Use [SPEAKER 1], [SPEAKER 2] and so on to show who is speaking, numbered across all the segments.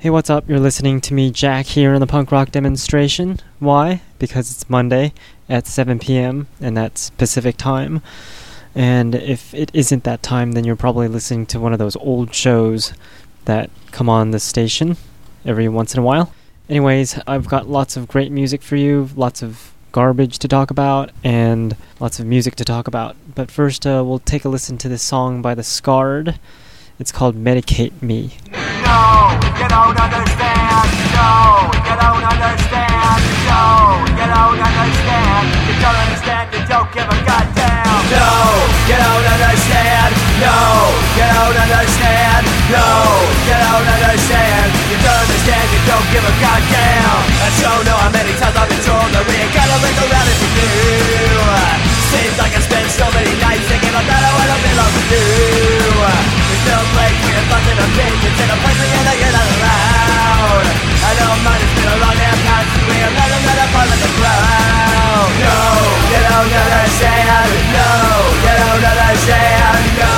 [SPEAKER 1] Hey, what's up? You're listening to me, Jack, here in the punk rock demonstration. Why? Because it's Monday at 7 p.m., and that's Pacific time. And if it isn't that time, then you're probably listening to one of those old shows that come on the station every once in a while. Anyways, I've got lots of great music for you, lots of garbage to talk about, and lots of music to talk about. But first, uh, we'll take a listen to this song by The Scarred. It's called Medicate Me.
[SPEAKER 2] No, you don't understand. No, you don't understand. No, you don't understand. You don't understand. You don't give a goddamn. No, you don't understand. No, you don't understand. No, you don't understand. You don't understand. You don't give a goddamn. I don't know how many times I've been told gotta look around if you. Seems like I spent so many nights thinking about that I wanna be loved with you. A place where you're not allowed. I don't mind, it's been a long damn time since we have let another part of the crowd. No, you don't understand. No, you don't understand. No,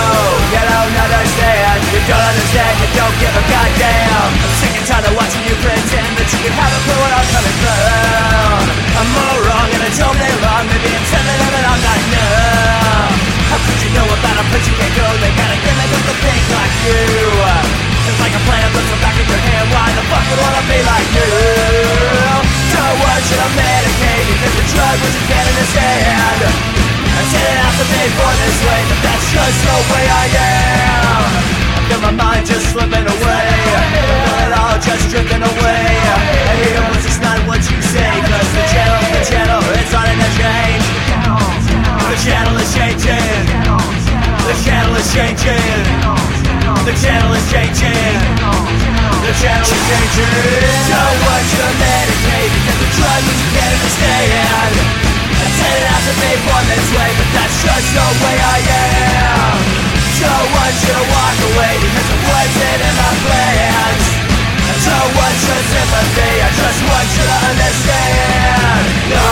[SPEAKER 2] you don't understand. You don't understand, you don't give a goddamn. I'm sick and tired of watching you pretend that you can have a clue what I'm coming from. I'm more wrong and I don't play wrong. Maybe I'm telling a place you can't go? They got a gimmick with a thing like you. It's like a plan looks back in your hand. Why the fuck would wanna be like you? So what should I medicate? Because the drug was you can't understand. I said it has to be for this way, but that's just the way I am. I feel my mind just slipping away. It all just drifting away. Hear your voice, it's not what you say. Cause the channel, the channel, it's starting to change. The channel is changing. The channel is changing. The channel is changing. The channel is changing. So what you to medicate because the drug that you can't understand. I said it has to be born this way, but that's just the way I am. So what I walk away because it wasn't in my plans? I so what should sympathy? I just want you to understand. No,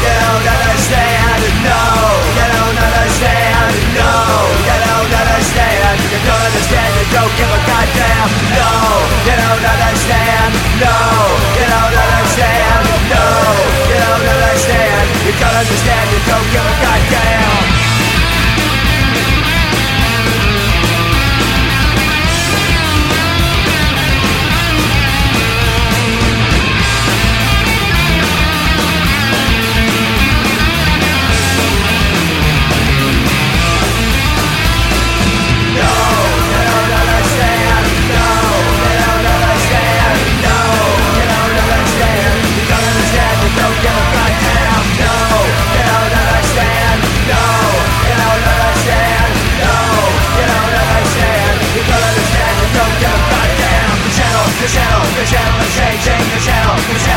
[SPEAKER 2] you don't understand. No, don't give a goddamn. No, you don't understand. No, you don't understand. No, you don't understand. You don't understand. You don't give a goddamn.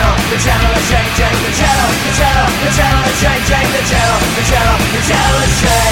[SPEAKER 2] Channel, the channel, is changing. The channel, the channel, the channel is changing. The channel, the channel, the channel is changed.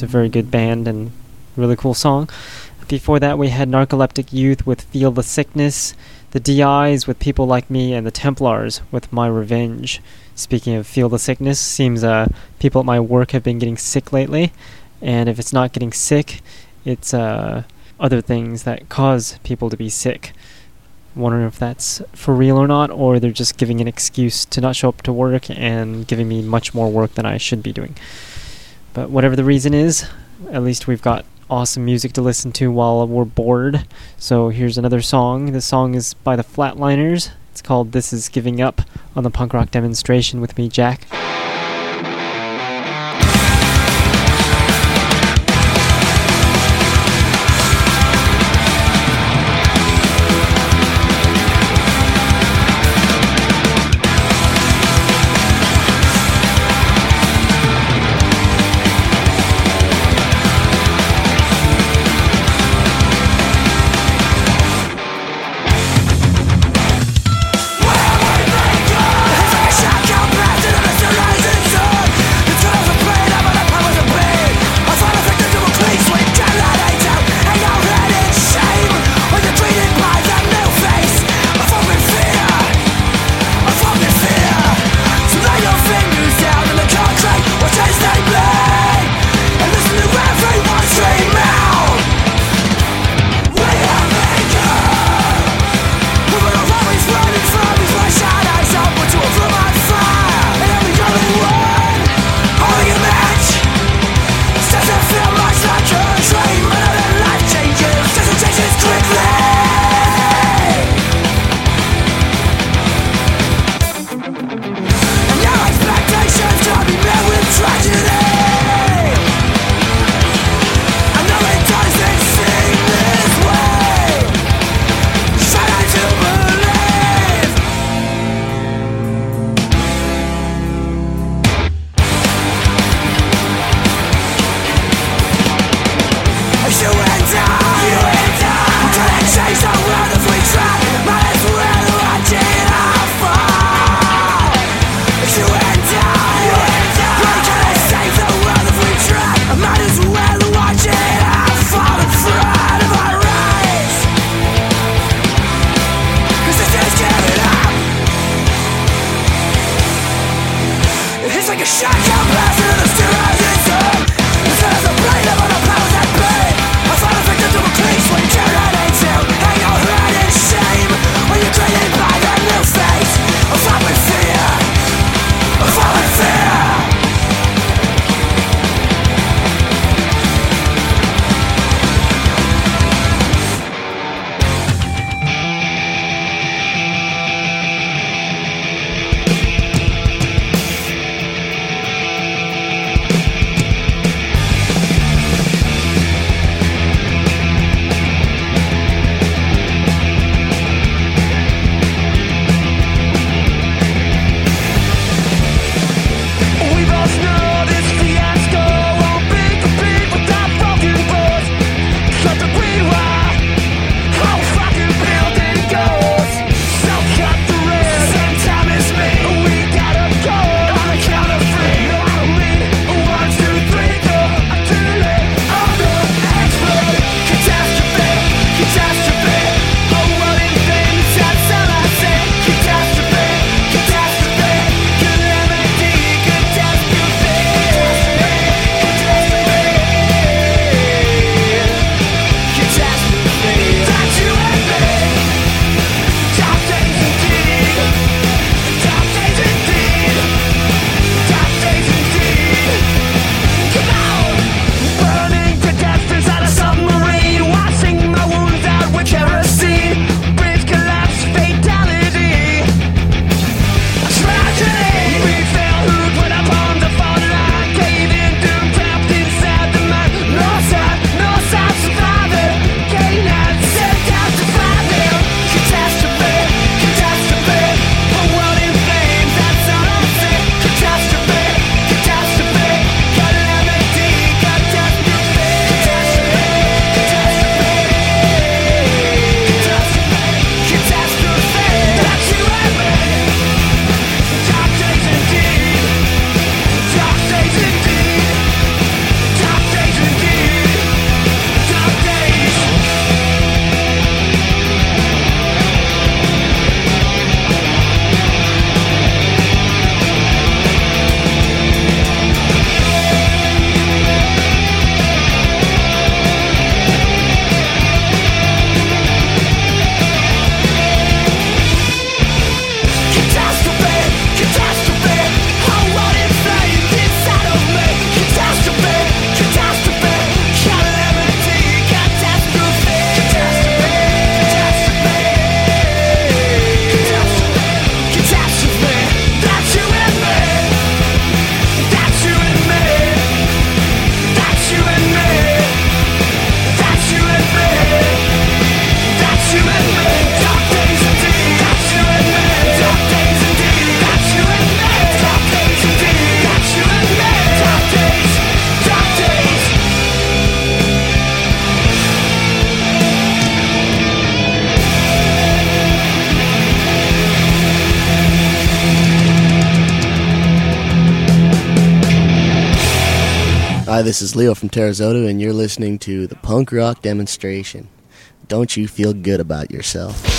[SPEAKER 1] It's a very good band and really cool song. Before that, we had Narcoleptic Youth with Feel the Sickness, the DIs with People Like Me, and the Templars with My Revenge. Speaking of Feel the Sickness, seems uh, people at my work have been getting sick lately, and if it's not getting sick, it's uh, other things that cause people to be sick. Wondering if that's for real or not, or they're just giving an excuse to not show up to work and giving me much more work than I should be doing. But whatever the reason is, at least we've got awesome music to listen to while we're bored. So here's another song. The song is by the Flatliners. It's called This Is Giving Up on the punk rock demonstration with me, Jack.
[SPEAKER 3] Leo from Terrazota, and you're listening to the punk rock demonstration. Don't you feel good about yourself?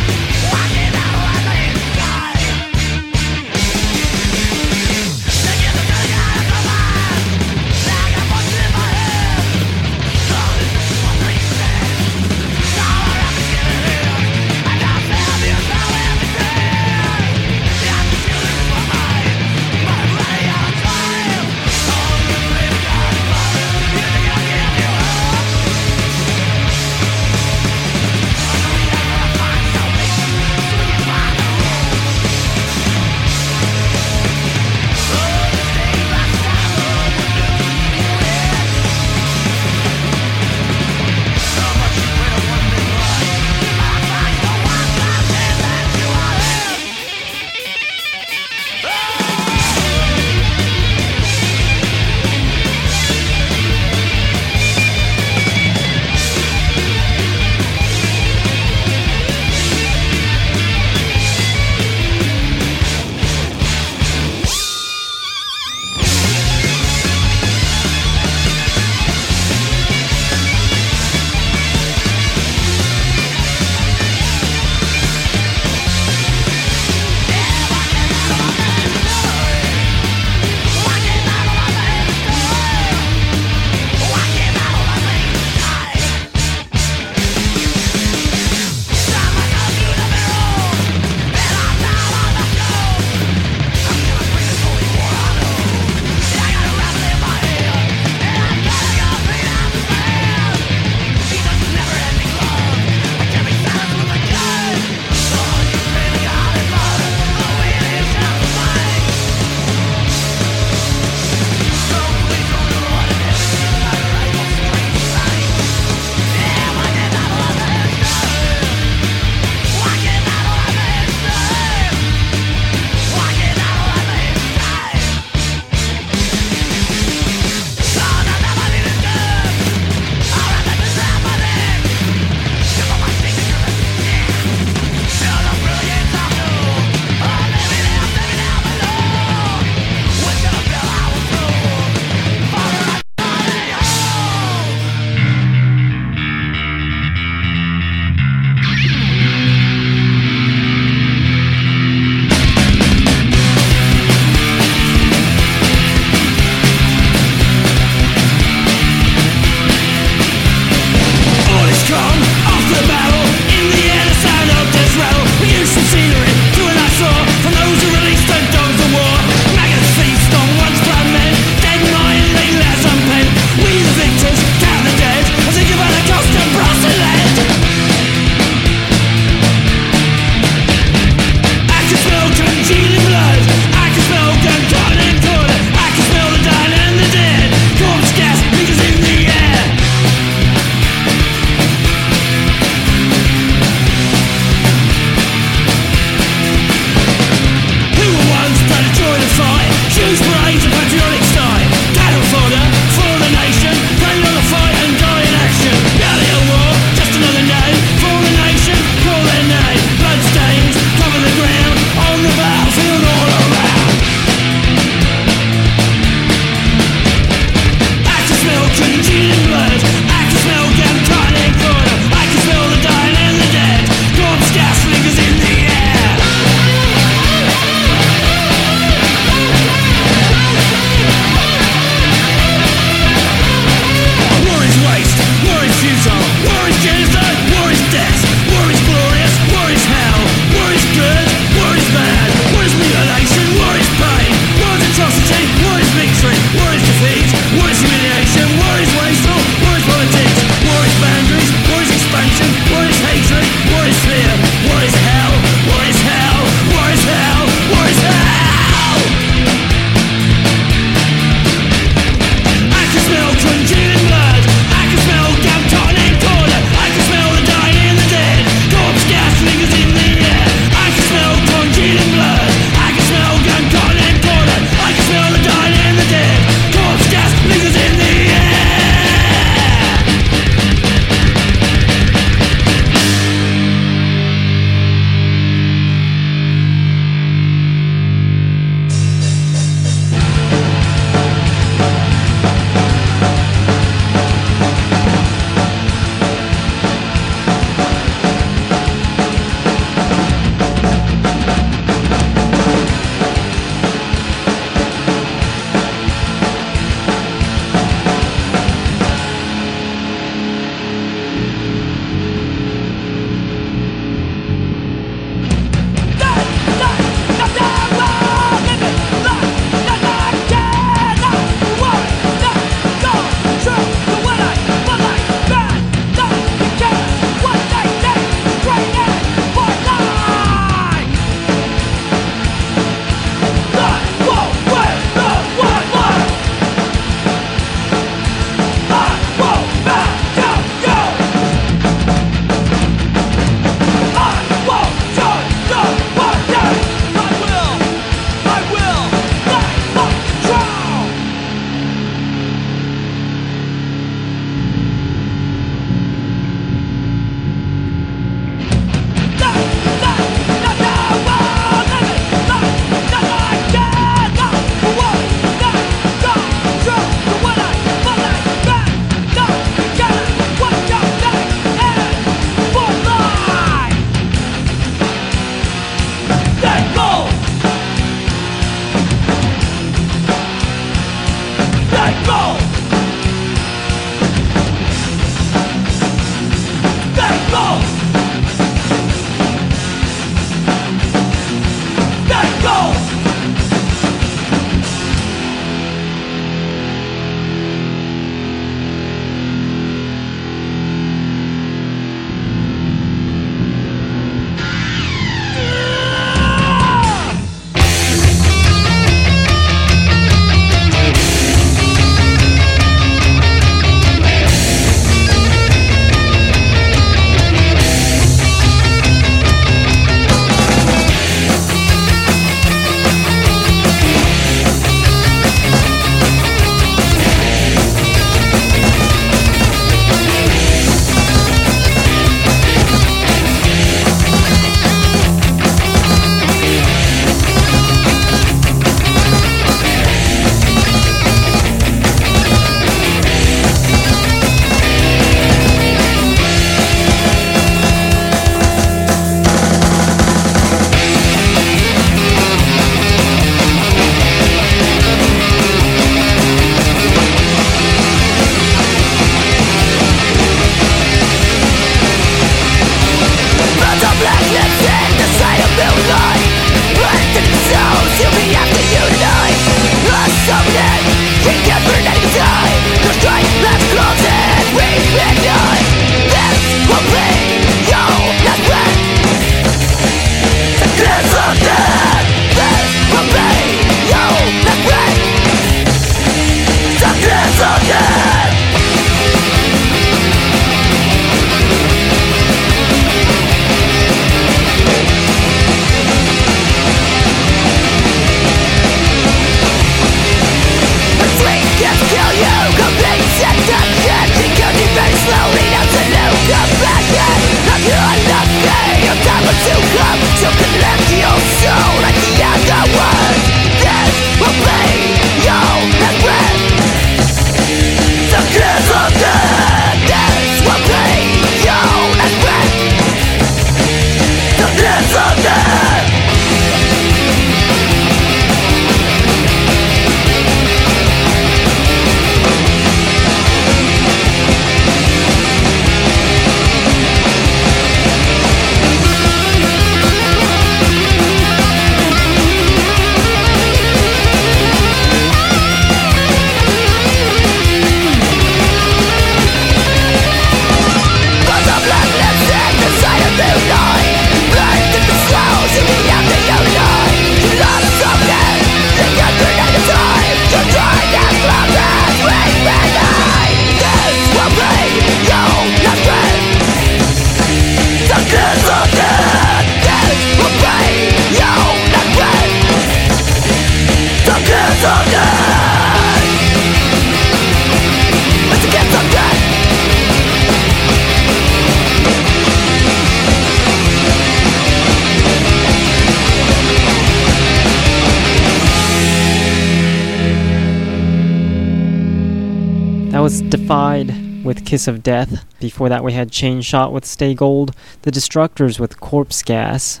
[SPEAKER 1] Kiss of Death. Before that, we had Chain Shot with Stay Gold. The Destructors with Corpse Gas.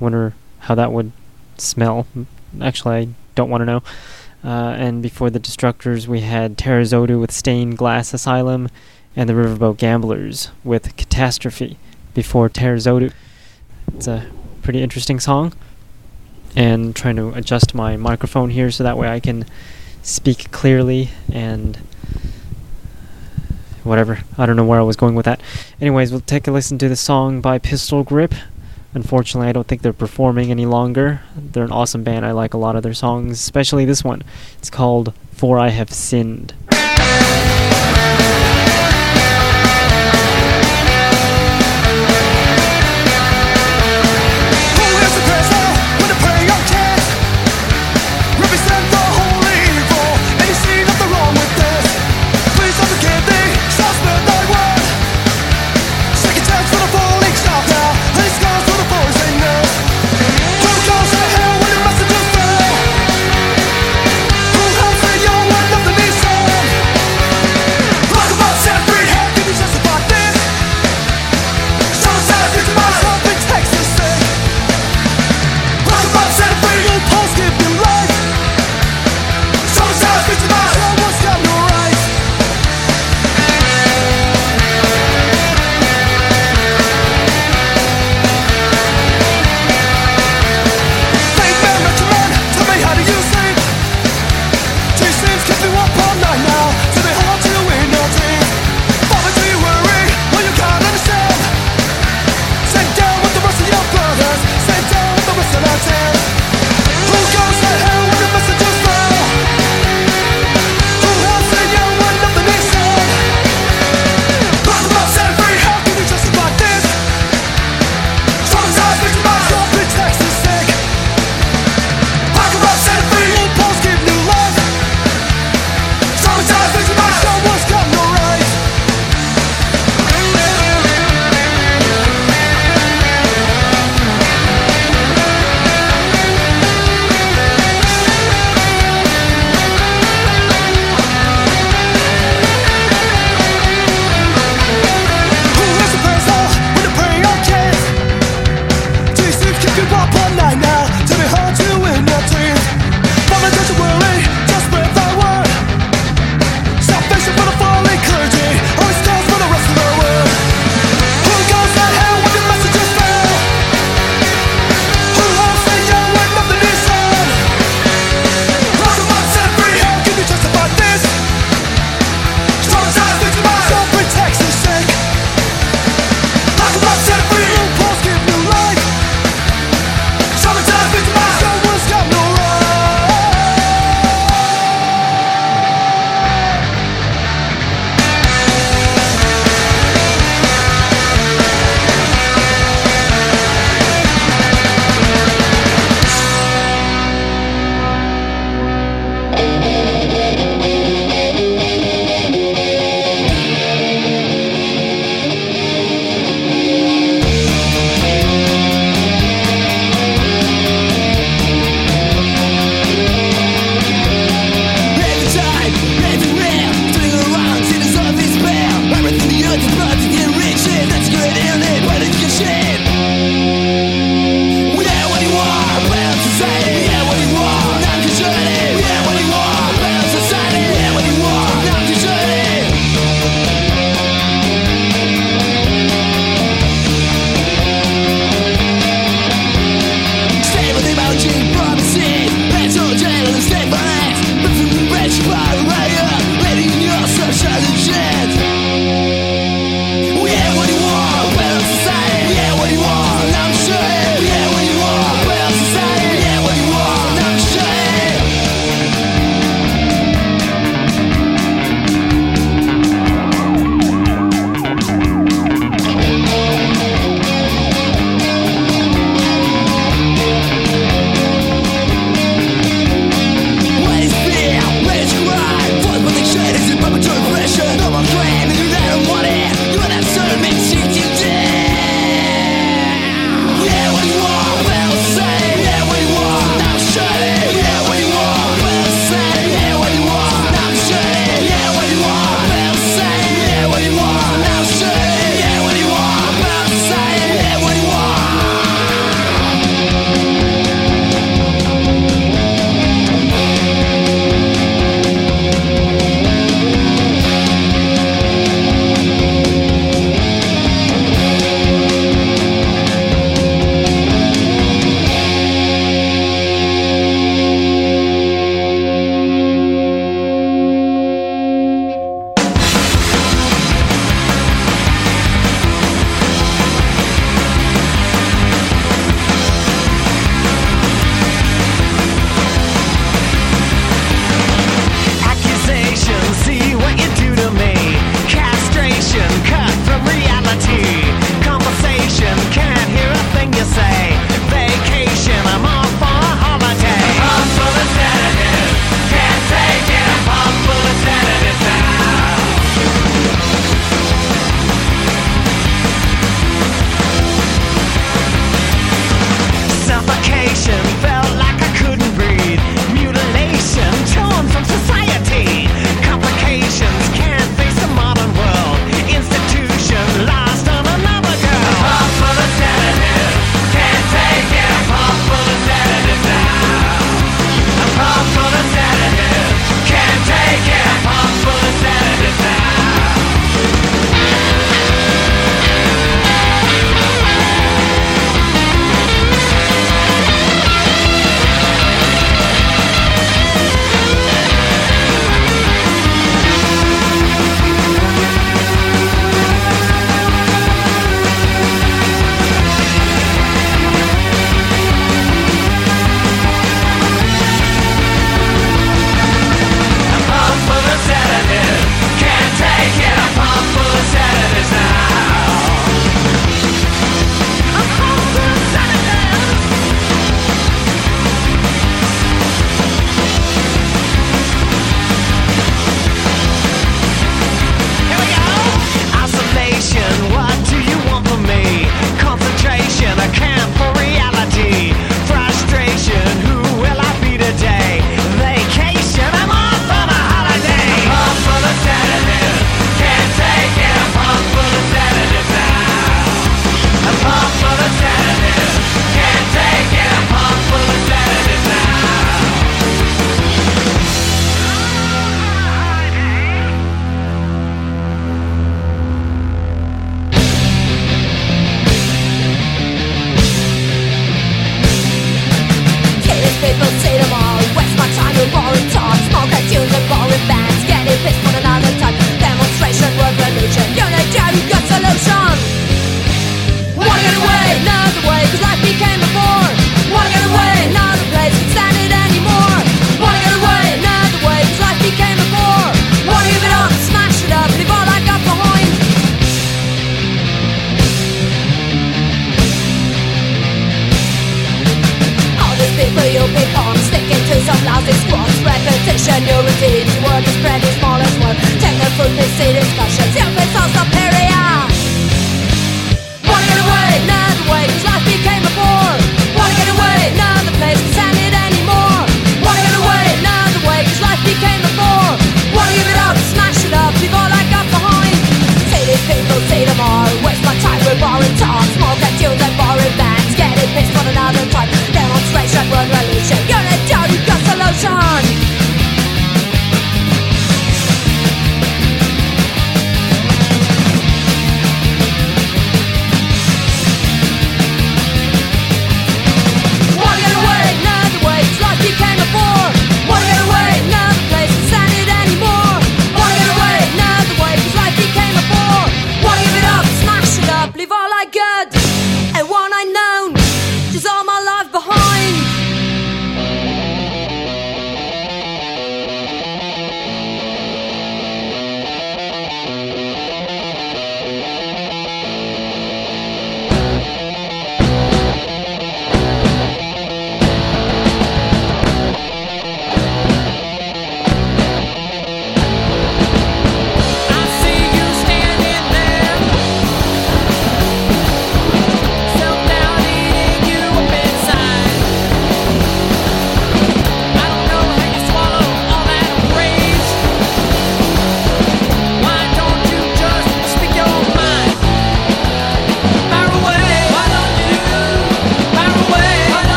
[SPEAKER 1] Wonder how that would smell. Actually, I don't want to know. Uh, and before the Destructors, we had Terrazodu with Stained Glass Asylum, and the Riverboat Gamblers with Catastrophe. Before Terrazodu, it's a pretty interesting song. And trying to adjust my microphone here so that way I can speak clearly and whatever. I don't know where I was going with that. Anyways, we'll take a listen to the song by Pistol Grip. Unfortunately, I don't think they're performing any longer. They're an awesome band. I like a lot of their songs, especially this one. It's called For I Have Sinned.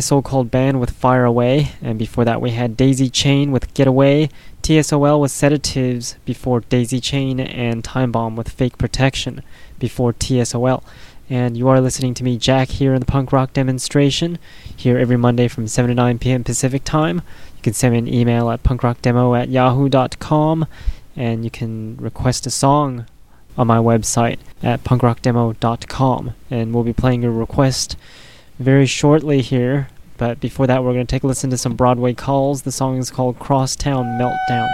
[SPEAKER 4] My
[SPEAKER 1] So Called Band with Fire Away, and before that we had Daisy Chain with Getaway, TSOL with Sedatives before Daisy Chain, and Time Bomb with Fake Protection before TSOL. And you are listening to me, Jack, here in the punk rock demonstration, here every Monday from 7 to 9 p.m. Pacific time. You can send me an email at punkrockdemo at yahoo.com, and you can request a song on my website at punkrockdemo.com, and we'll be playing your request very shortly here. But before that, we're going to take a listen to some Broadway calls. The song is called Crosstown Meltdown.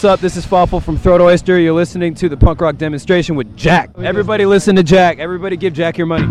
[SPEAKER 5] What's up? This is Fawful from Throat Oyster. You're listening to the punk rock demonstration with Jack. Oh, Everybody listen to Jack. Everybody give Jack your money.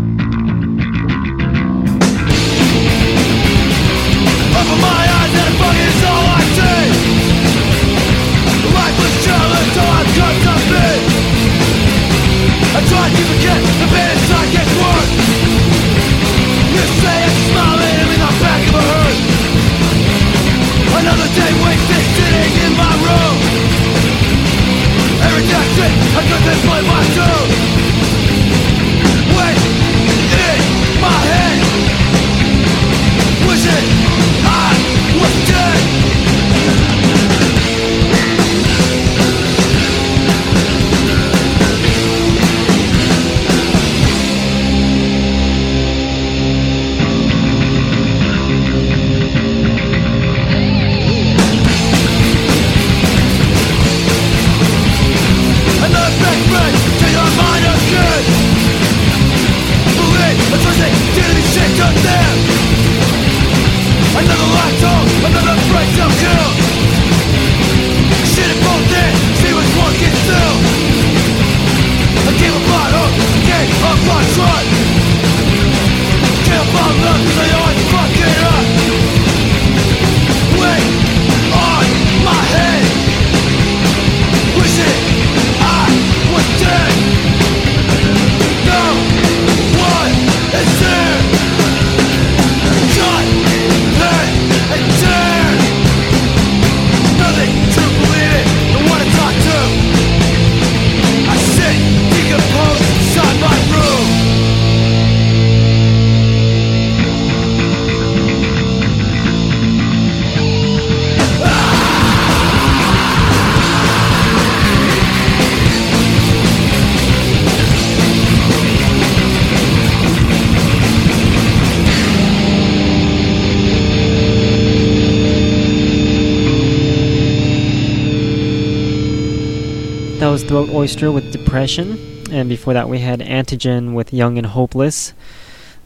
[SPEAKER 1] Throat Oyster with Depression, and before that we had Antigen with Young and Hopeless.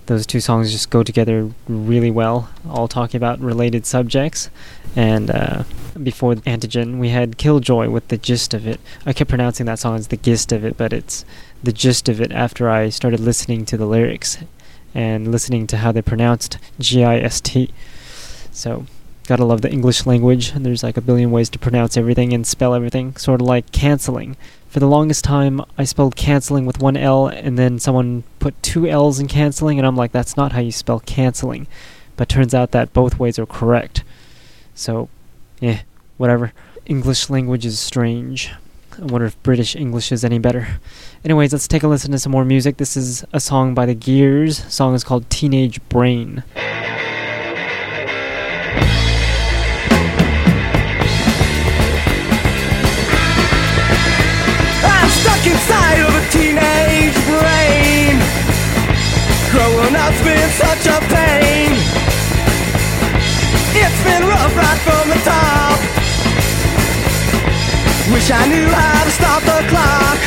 [SPEAKER 1] Those two songs just go together really well, all talking about related subjects. And uh, before Antigen, we had Killjoy with The Gist of It. I kept pronouncing that song as The Gist of It, but it's The Gist of It after I started listening to the lyrics and listening to how they pronounced G I S T. So, Gotta love the English language. There's like a billion ways to pronounce everything and spell everything, sort of like canceling. For the longest time, I spelled canceling with one L, and then someone put two L's in canceling, and I'm like, that's not how you spell canceling. But turns out that both ways are correct. So, yeah, whatever. English language is strange. I wonder if British English is any better. Anyways, let's take a listen to some more music. This is a song by the Gears. The song is called Teenage Brain.
[SPEAKER 6] Growing up's been such a pain. It's been rough right from the top. Wish I knew how to stop the clock.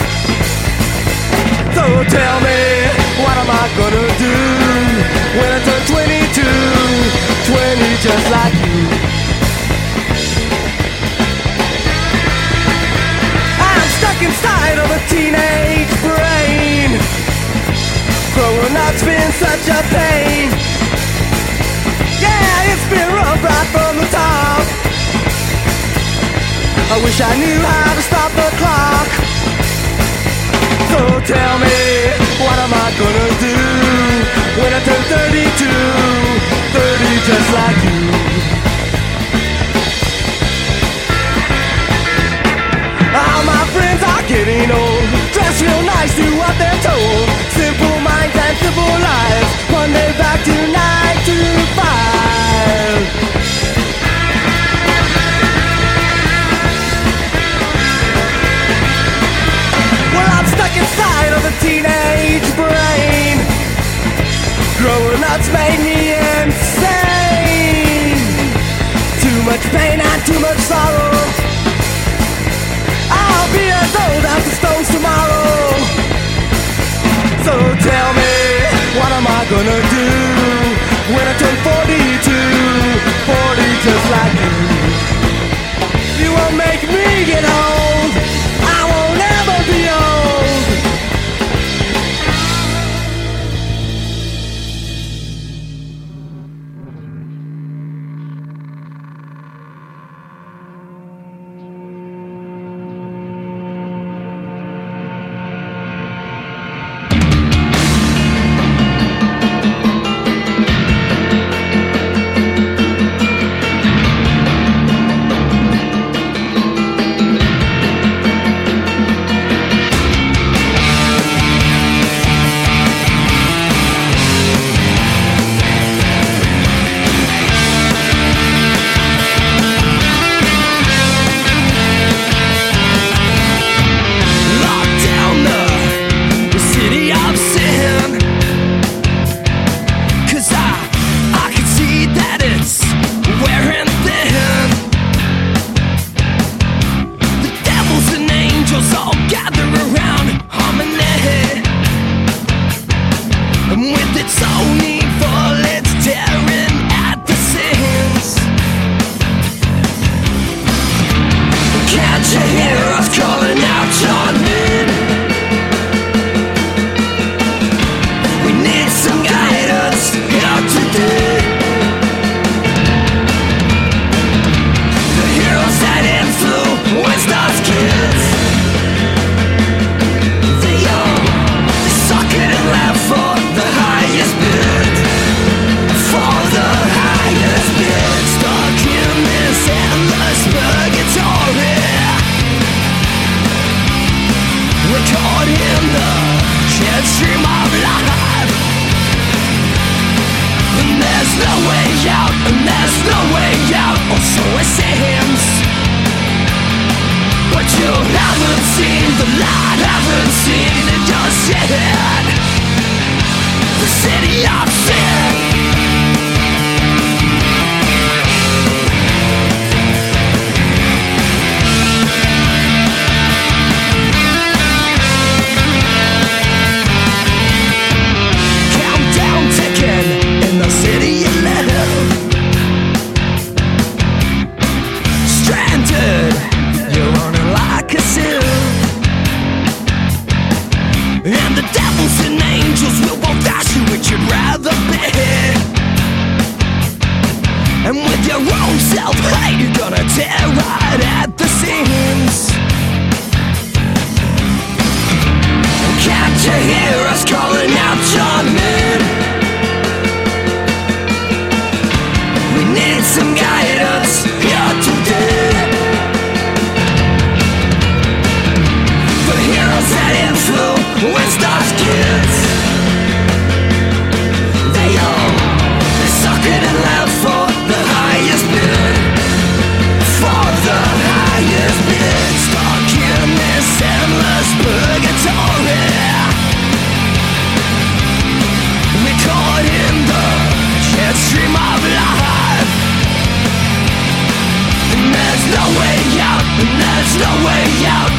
[SPEAKER 6] So tell me, what am I gonna do when I turn 22? 20 just like you. I'm stuck inside of a teenage. Growing up's been such a pain. Yeah, it's been rough right from the top. I wish I knew how to stop the clock. So tell me, what am I gonna do when I turn 32? 30 just like you. All my friends are getting old. Dress real nice, do what they're told. Lives. One day back to nine to five. Well, I'm stuck inside of a teenage brain. Growing up's made me insane. Too much pain and too much sorrow. I'll be as old as the stones tomorrow. So tell me, gonna do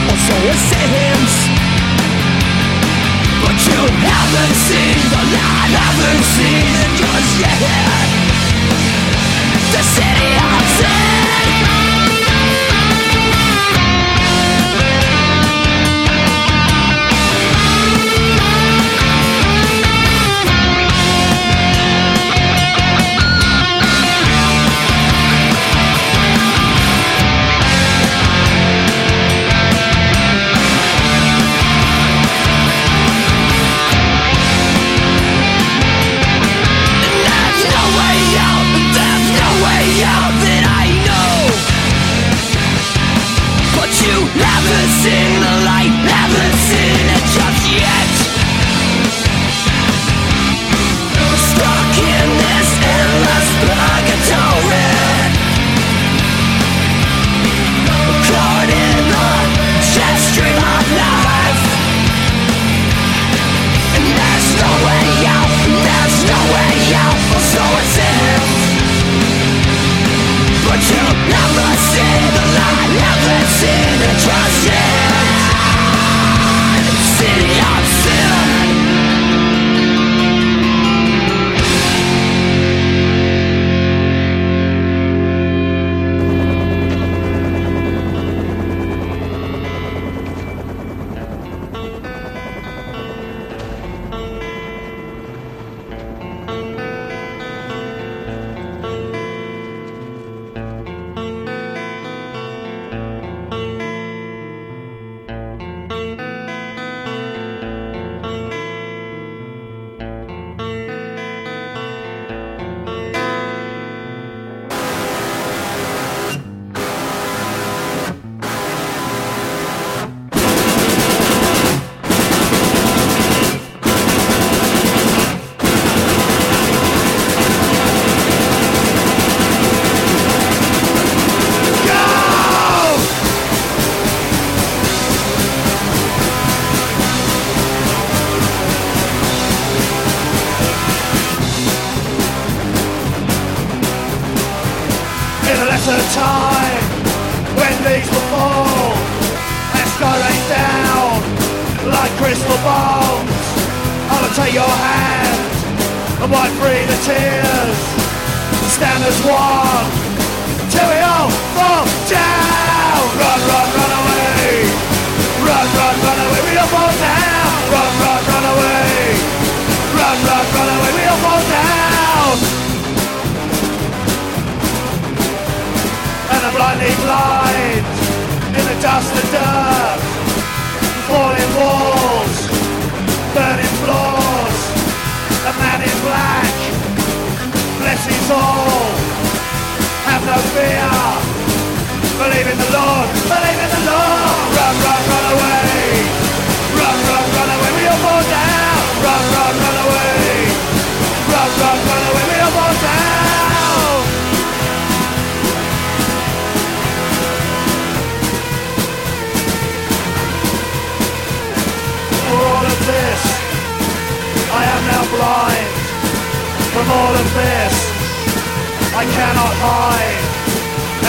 [SPEAKER 7] also a sentence But you haven't seen the light Haven't seen it just yet. The city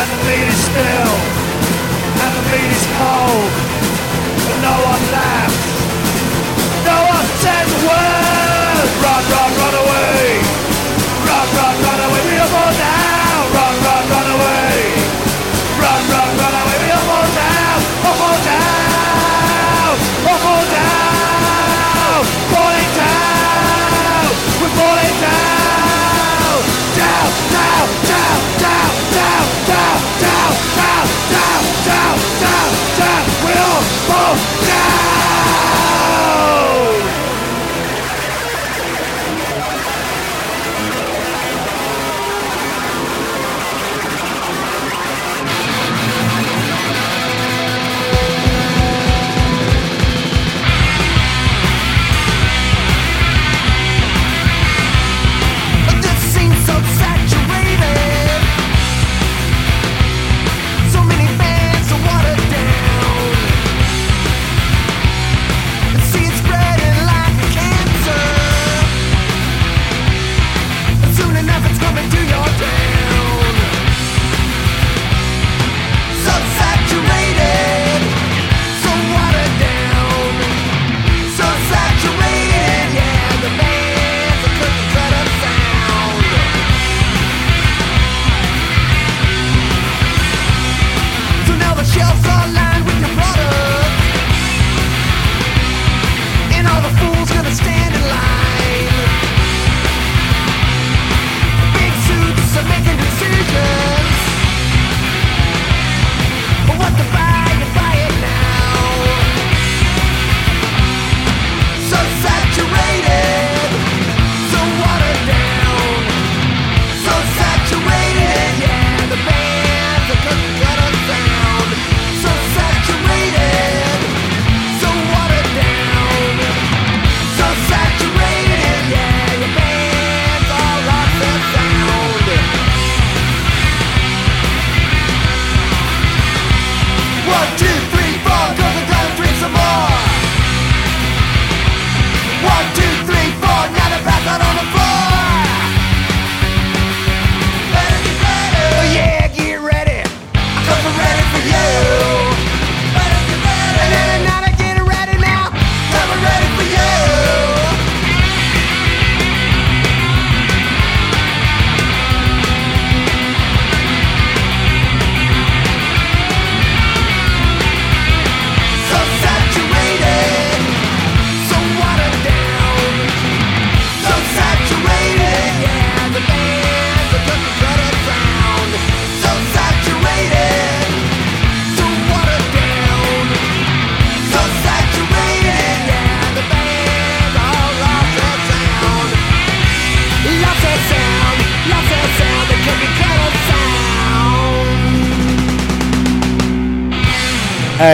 [SPEAKER 7] And the beat is still, and the beat is cold, but no one laughs, no one says a word. Run, run, run away, run, run, run away. We are
[SPEAKER 6] born more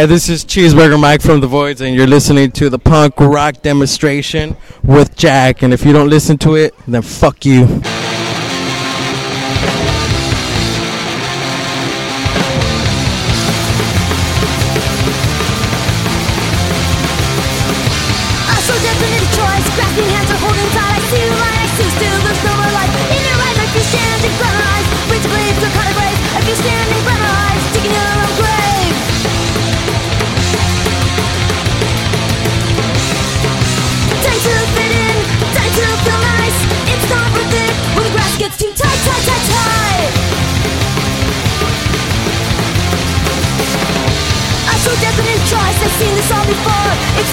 [SPEAKER 8] This is Cheeseburger Mike from The Voids, and you're listening to the punk rock demonstration with Jack. And if you don't listen to it, then fuck you.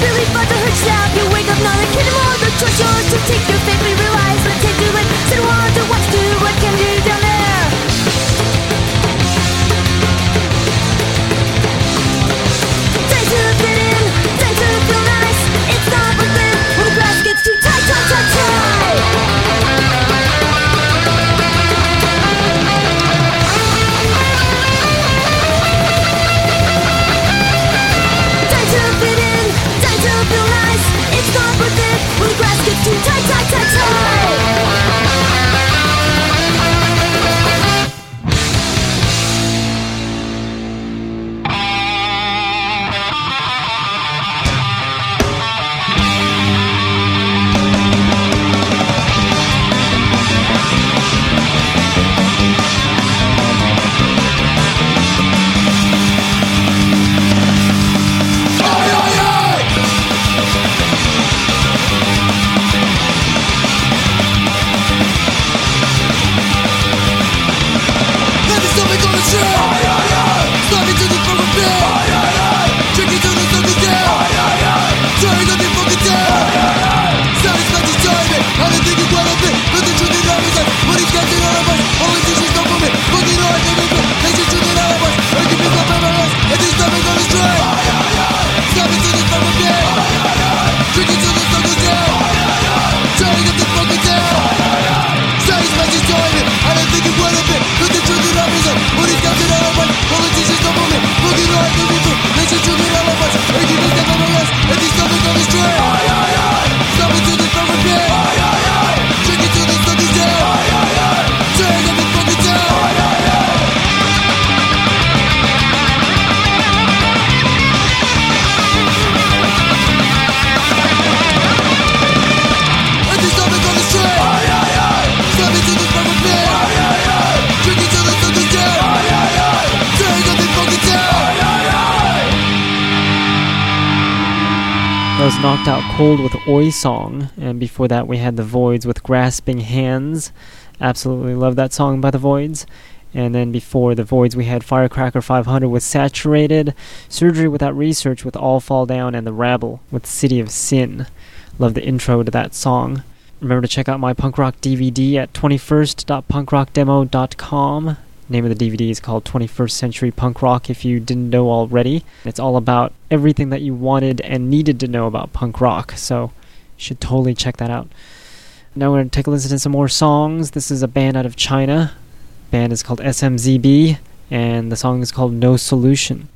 [SPEAKER 9] really fun to
[SPEAKER 1] her shout. Oi Song, and before that we had The Voids with Grasping Hands. Absolutely love that song by The Voids. And then before The Voids we had Firecracker 500 with Saturated, Surgery Without Research with All Fall Down, and The Rabble with City of Sin. Love the intro to that song. Remember to check out my punk rock DVD at 21st.punkrockdemo.com. Name of the DVD is called 21st Century Punk Rock if you didn't know already. It's all about everything that you wanted and needed to know about punk rock, so should totally check that out. Now we're going to take a listen to some more songs. This is a band out of China. band is called SMZB, and the song is called No Solution.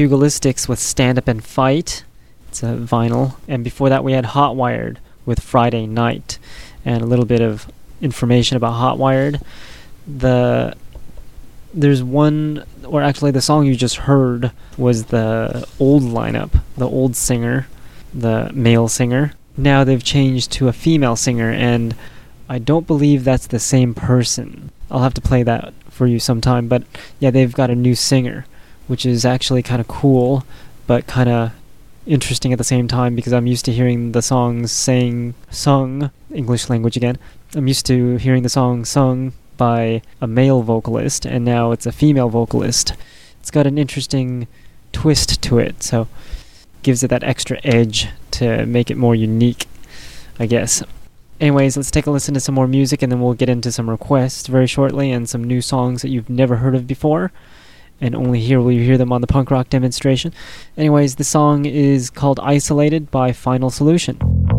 [SPEAKER 1] Pugilistics with Stand Up and Fight. It's a vinyl. And before that, we had Hot Wired with Friday Night. And a little bit of information about Hot Wired. The there's one, or actually, the song you just heard was the old lineup, the old singer, the male singer. Now they've changed to a female singer, and I don't believe that's the same person. I'll have to play that for you sometime, but yeah, they've got a new singer which is actually kind of cool, but kind of interesting at the same time because I'm used to hearing the songs saying sung English language again. I'm used to hearing the song sung by a male vocalist, and now it's a female vocalist. It's got an interesting twist to it, so gives it that extra edge to make it more unique, I guess. Anyways, let's take a listen to some more music and then we'll get into some requests very shortly and some new songs that you've never heard of before and only here will you hear them on the punk rock demonstration. Anyways, the song is called Isolated by Final Solution.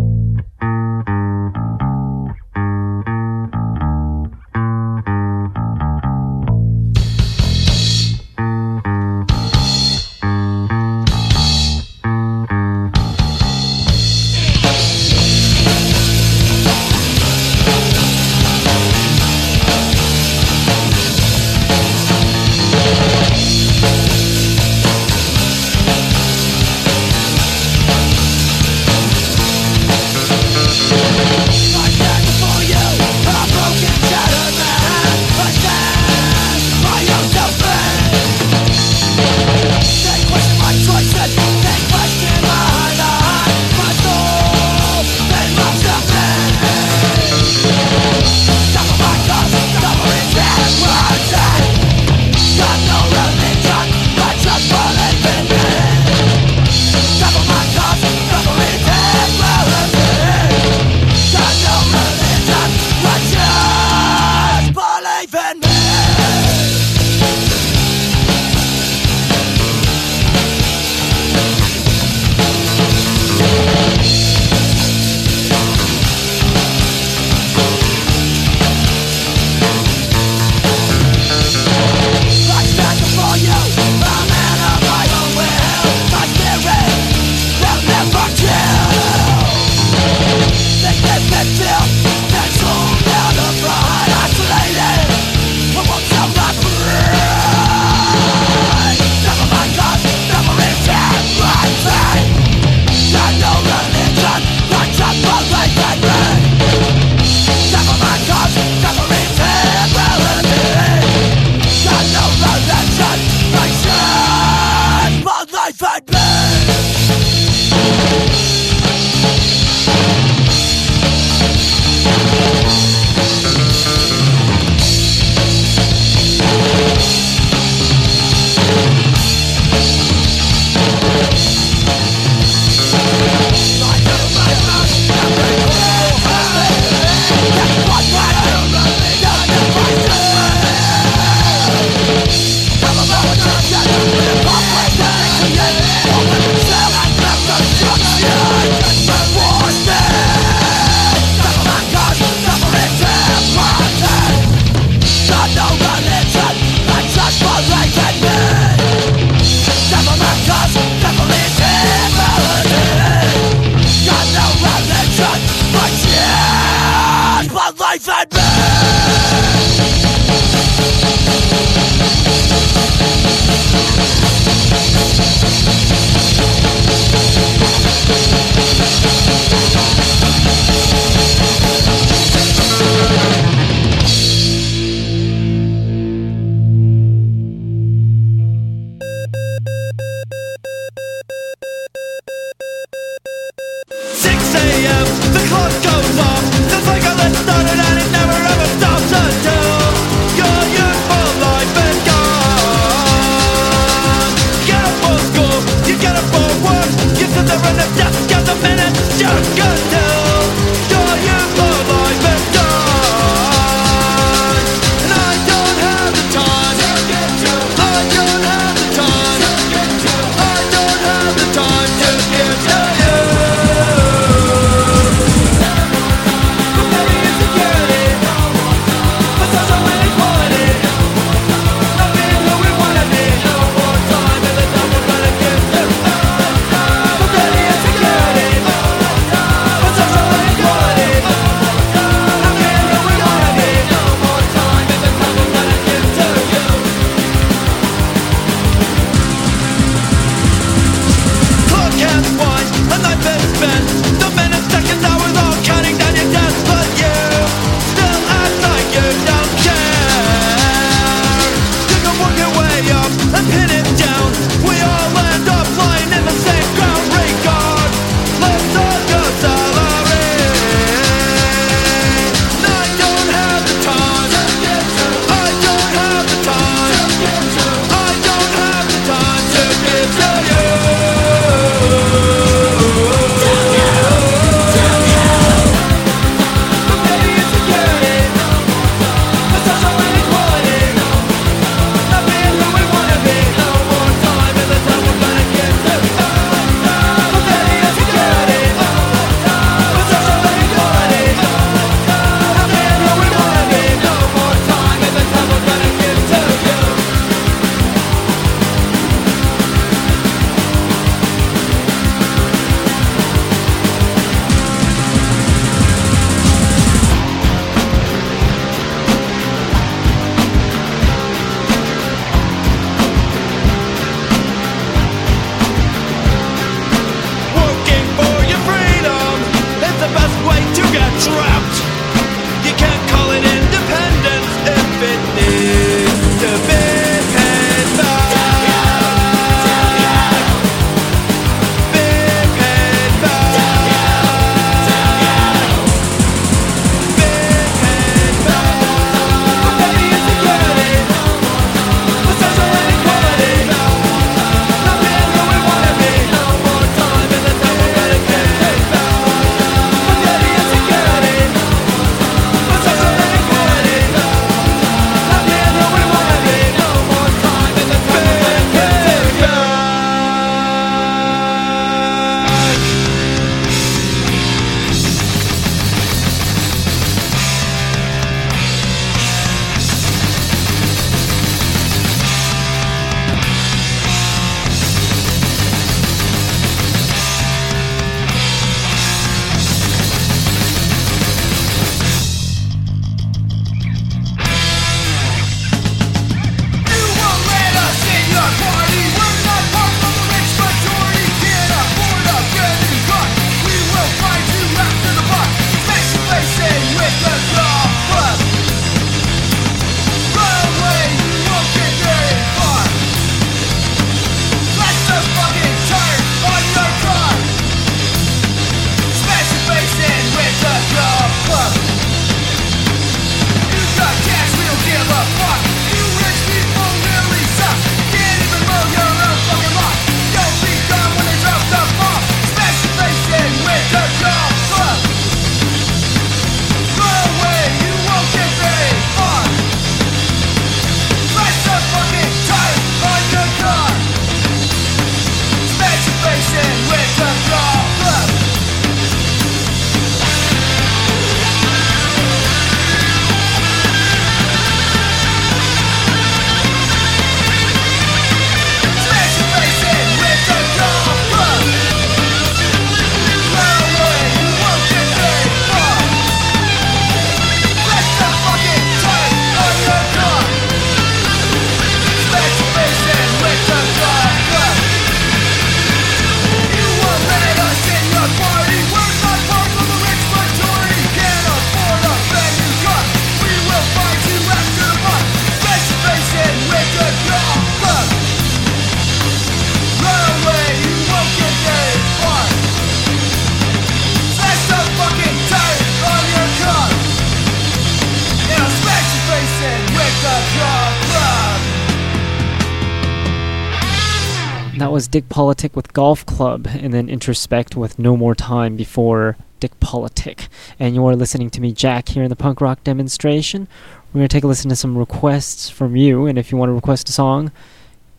[SPEAKER 1] Dick Politic with Golf Club, and then Introspect with No More Time before Dick Politic. And you're listening to me, Jack, here in the punk rock demonstration. We're going to take a listen to some requests from you, and if you want to request a song,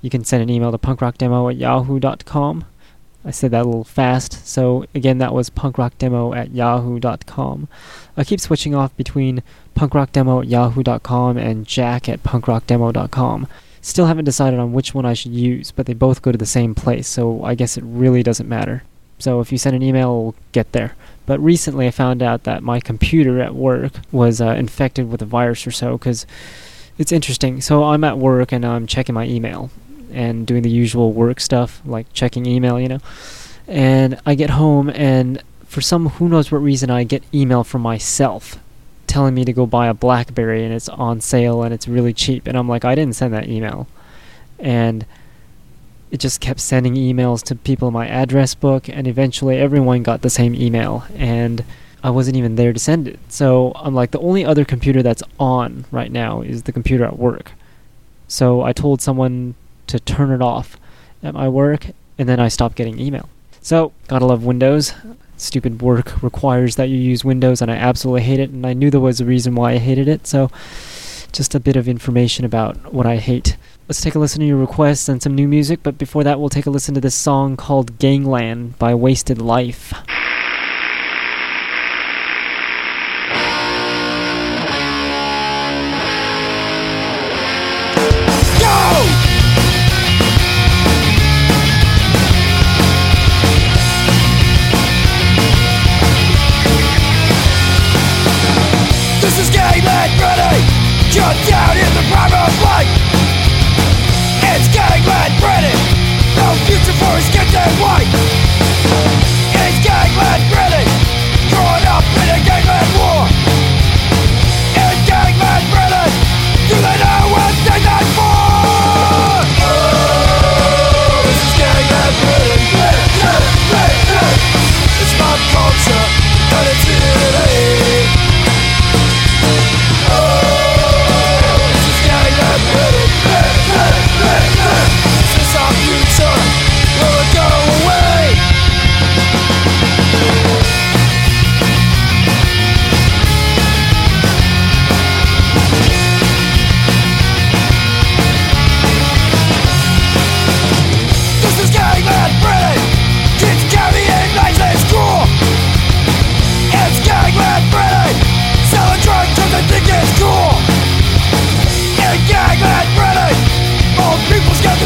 [SPEAKER 1] you can send an email to punkrockdemo at yahoo.com. I said that a little fast, so again, that was punkrockdemo at yahoo.com. I keep switching off between punkrockdemo at yahoo.com and jack at punkrockdemo.com. Still haven't decided on which one I should use, but they both go to the same place, so I guess it really doesn't matter. So if you send an email, it'll get there. But recently I found out that my computer at work was uh, infected with a virus or so, because it's interesting. So I'm at work and I'm checking my email and doing the usual work stuff, like checking email, you know. And I get home, and for some who knows what reason, I get email from myself telling me to go buy a Blackberry and it's on sale and it's really cheap. And I'm like, I didn't send that email. And it just kept sending emails to people in my address book, and eventually everyone got the same email. And I wasn't even there to send it. So I'm like, the only other computer that's on right now is the computer at work. So I told someone to turn it off at my work, and then I stopped getting email. So, gotta love Windows. Stupid work requires that you use Windows, and I absolutely hate it, and I knew there was a reason why I hated it, so just a bit of information about what I hate. Let's take a listen to your requests and some new music, but before that, we'll take a listen to this song called Gangland by Wasted Life.
[SPEAKER 10] Shut down in the prime of life. It's No future for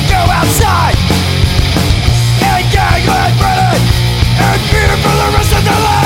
[SPEAKER 10] go outside. It's Gangland Freddy And fear for the rest of their lives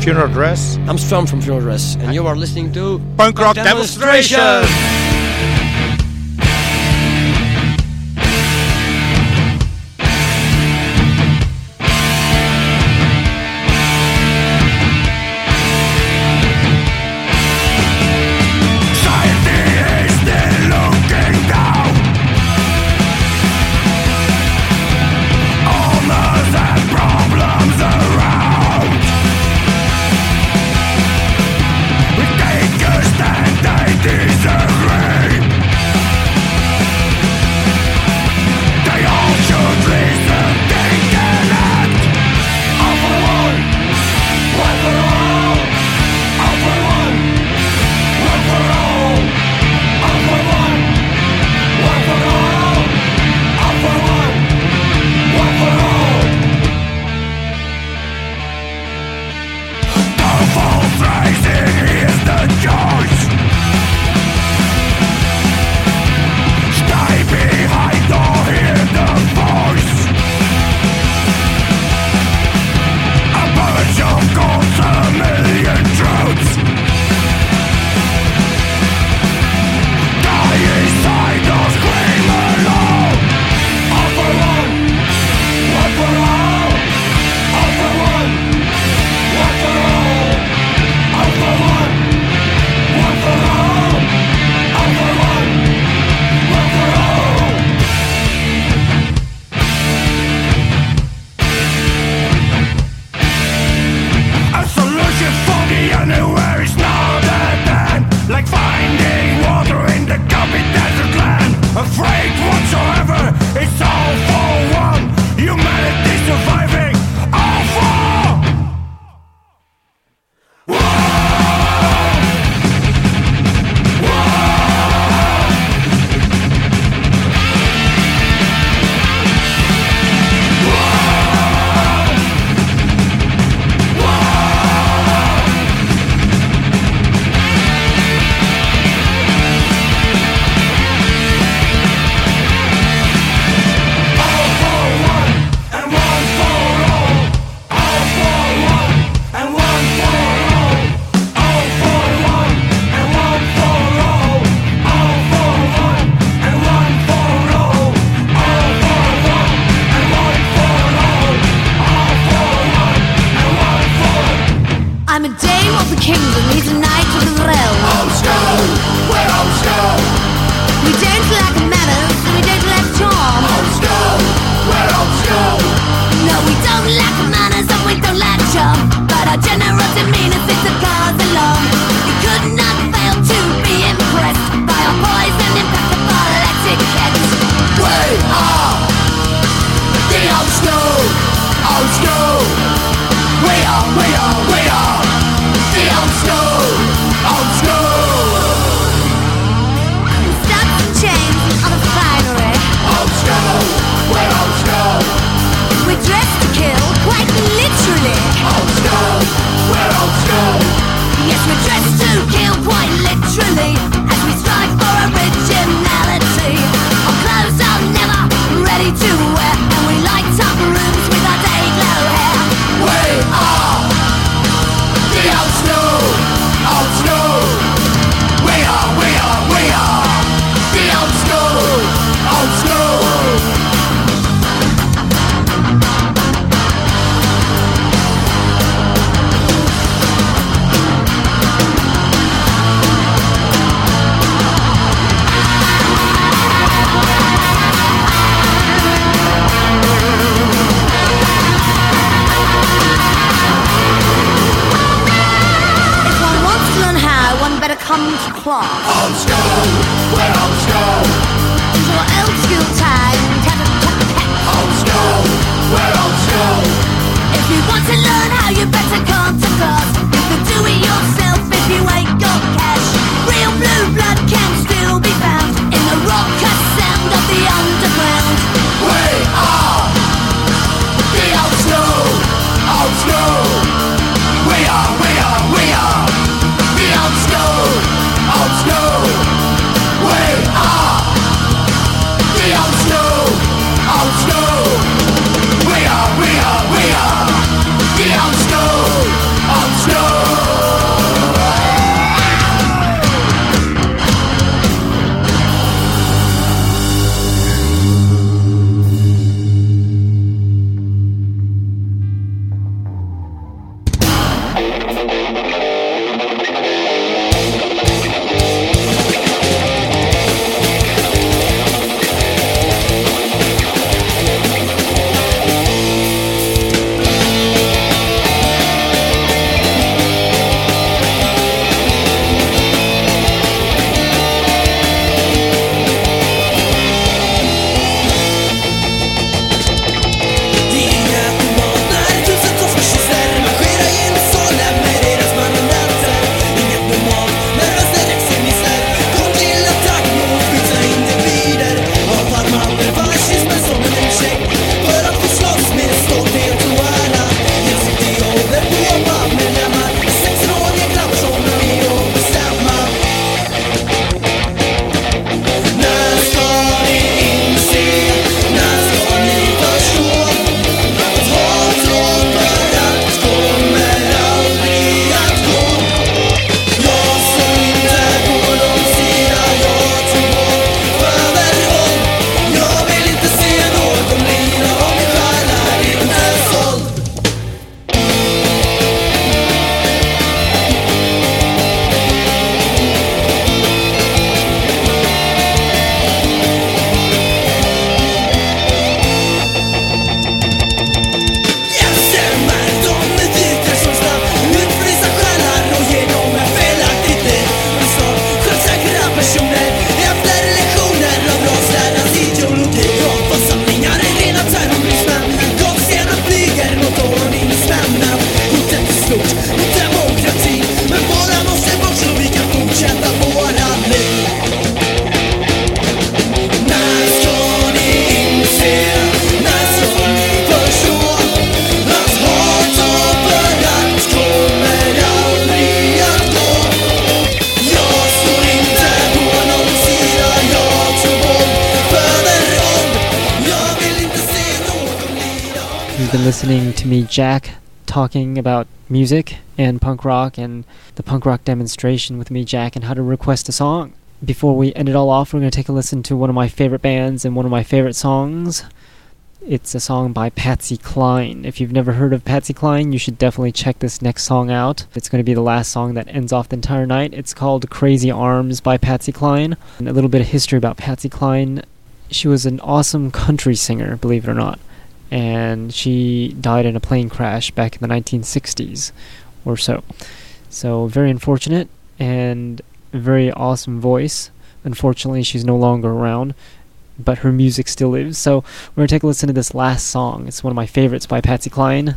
[SPEAKER 9] Funeral Dress.
[SPEAKER 11] I'm Strom from Funeral Dress, and you are listening to
[SPEAKER 9] Punk Rock, Demonstration.
[SPEAKER 7] Demonstration. Jack, talking about music and punk rock and the punk rock demonstration with me, Jack, and how to request a song. Before we end it all off, we're going to take a listen to one of my favorite bands and one of my favorite songs. It's a song by Patsy Cline. If you've never heard of Patsy Cline, you should definitely check this next song out. It's going to be the last song that ends off the entire night. It's called Crazy Arms by Patsy Cline. And a little bit of history about Patsy Cline. She was an awesome country singer, believe it or not. And she died in a plane crash back in the 1960s or so. So, very unfortunate and very awesome voice. Unfortunately, she's no longer around but her music still lives. So we're gonna take a listen to this last song. It's one of my favorites by Patsy Cline,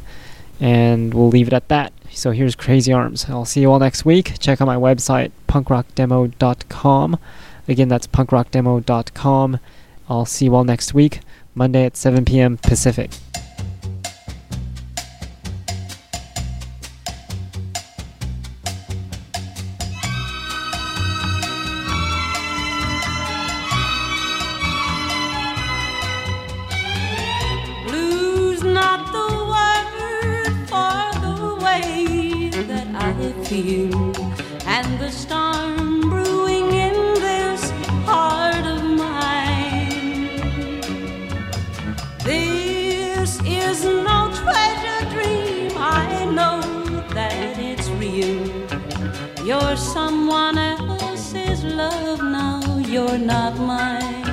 [SPEAKER 7] and we'll leave it at that. So here's Crazy Arms. I'll see you all next week. Check out my website punkrockdemo.com. Again, that's punkrockdemo.com. I'll see you all next week, Monday at 7 p.m. Pacific.
[SPEAKER 12] you're not mine.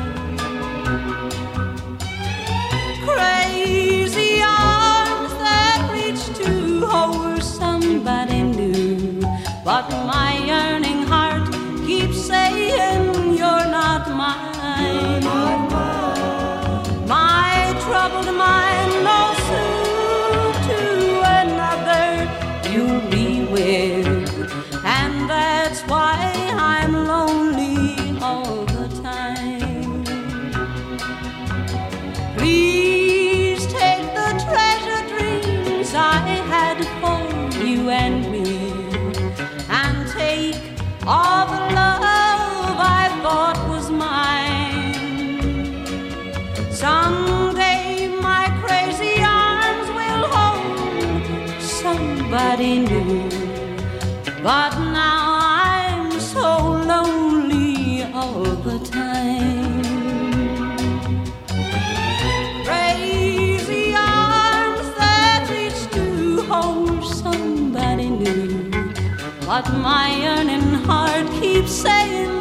[SPEAKER 12] Crazy arms that reach to hold somebody new, but my yearning heart keeps saying you're not mine. You're not mine. My troubled mind. All the love I thought was mine. Someday my crazy arms will hold somebody new, but now I'm so lonely all the time. Crazy arms that reach to hold somebody new. But my yearning saying,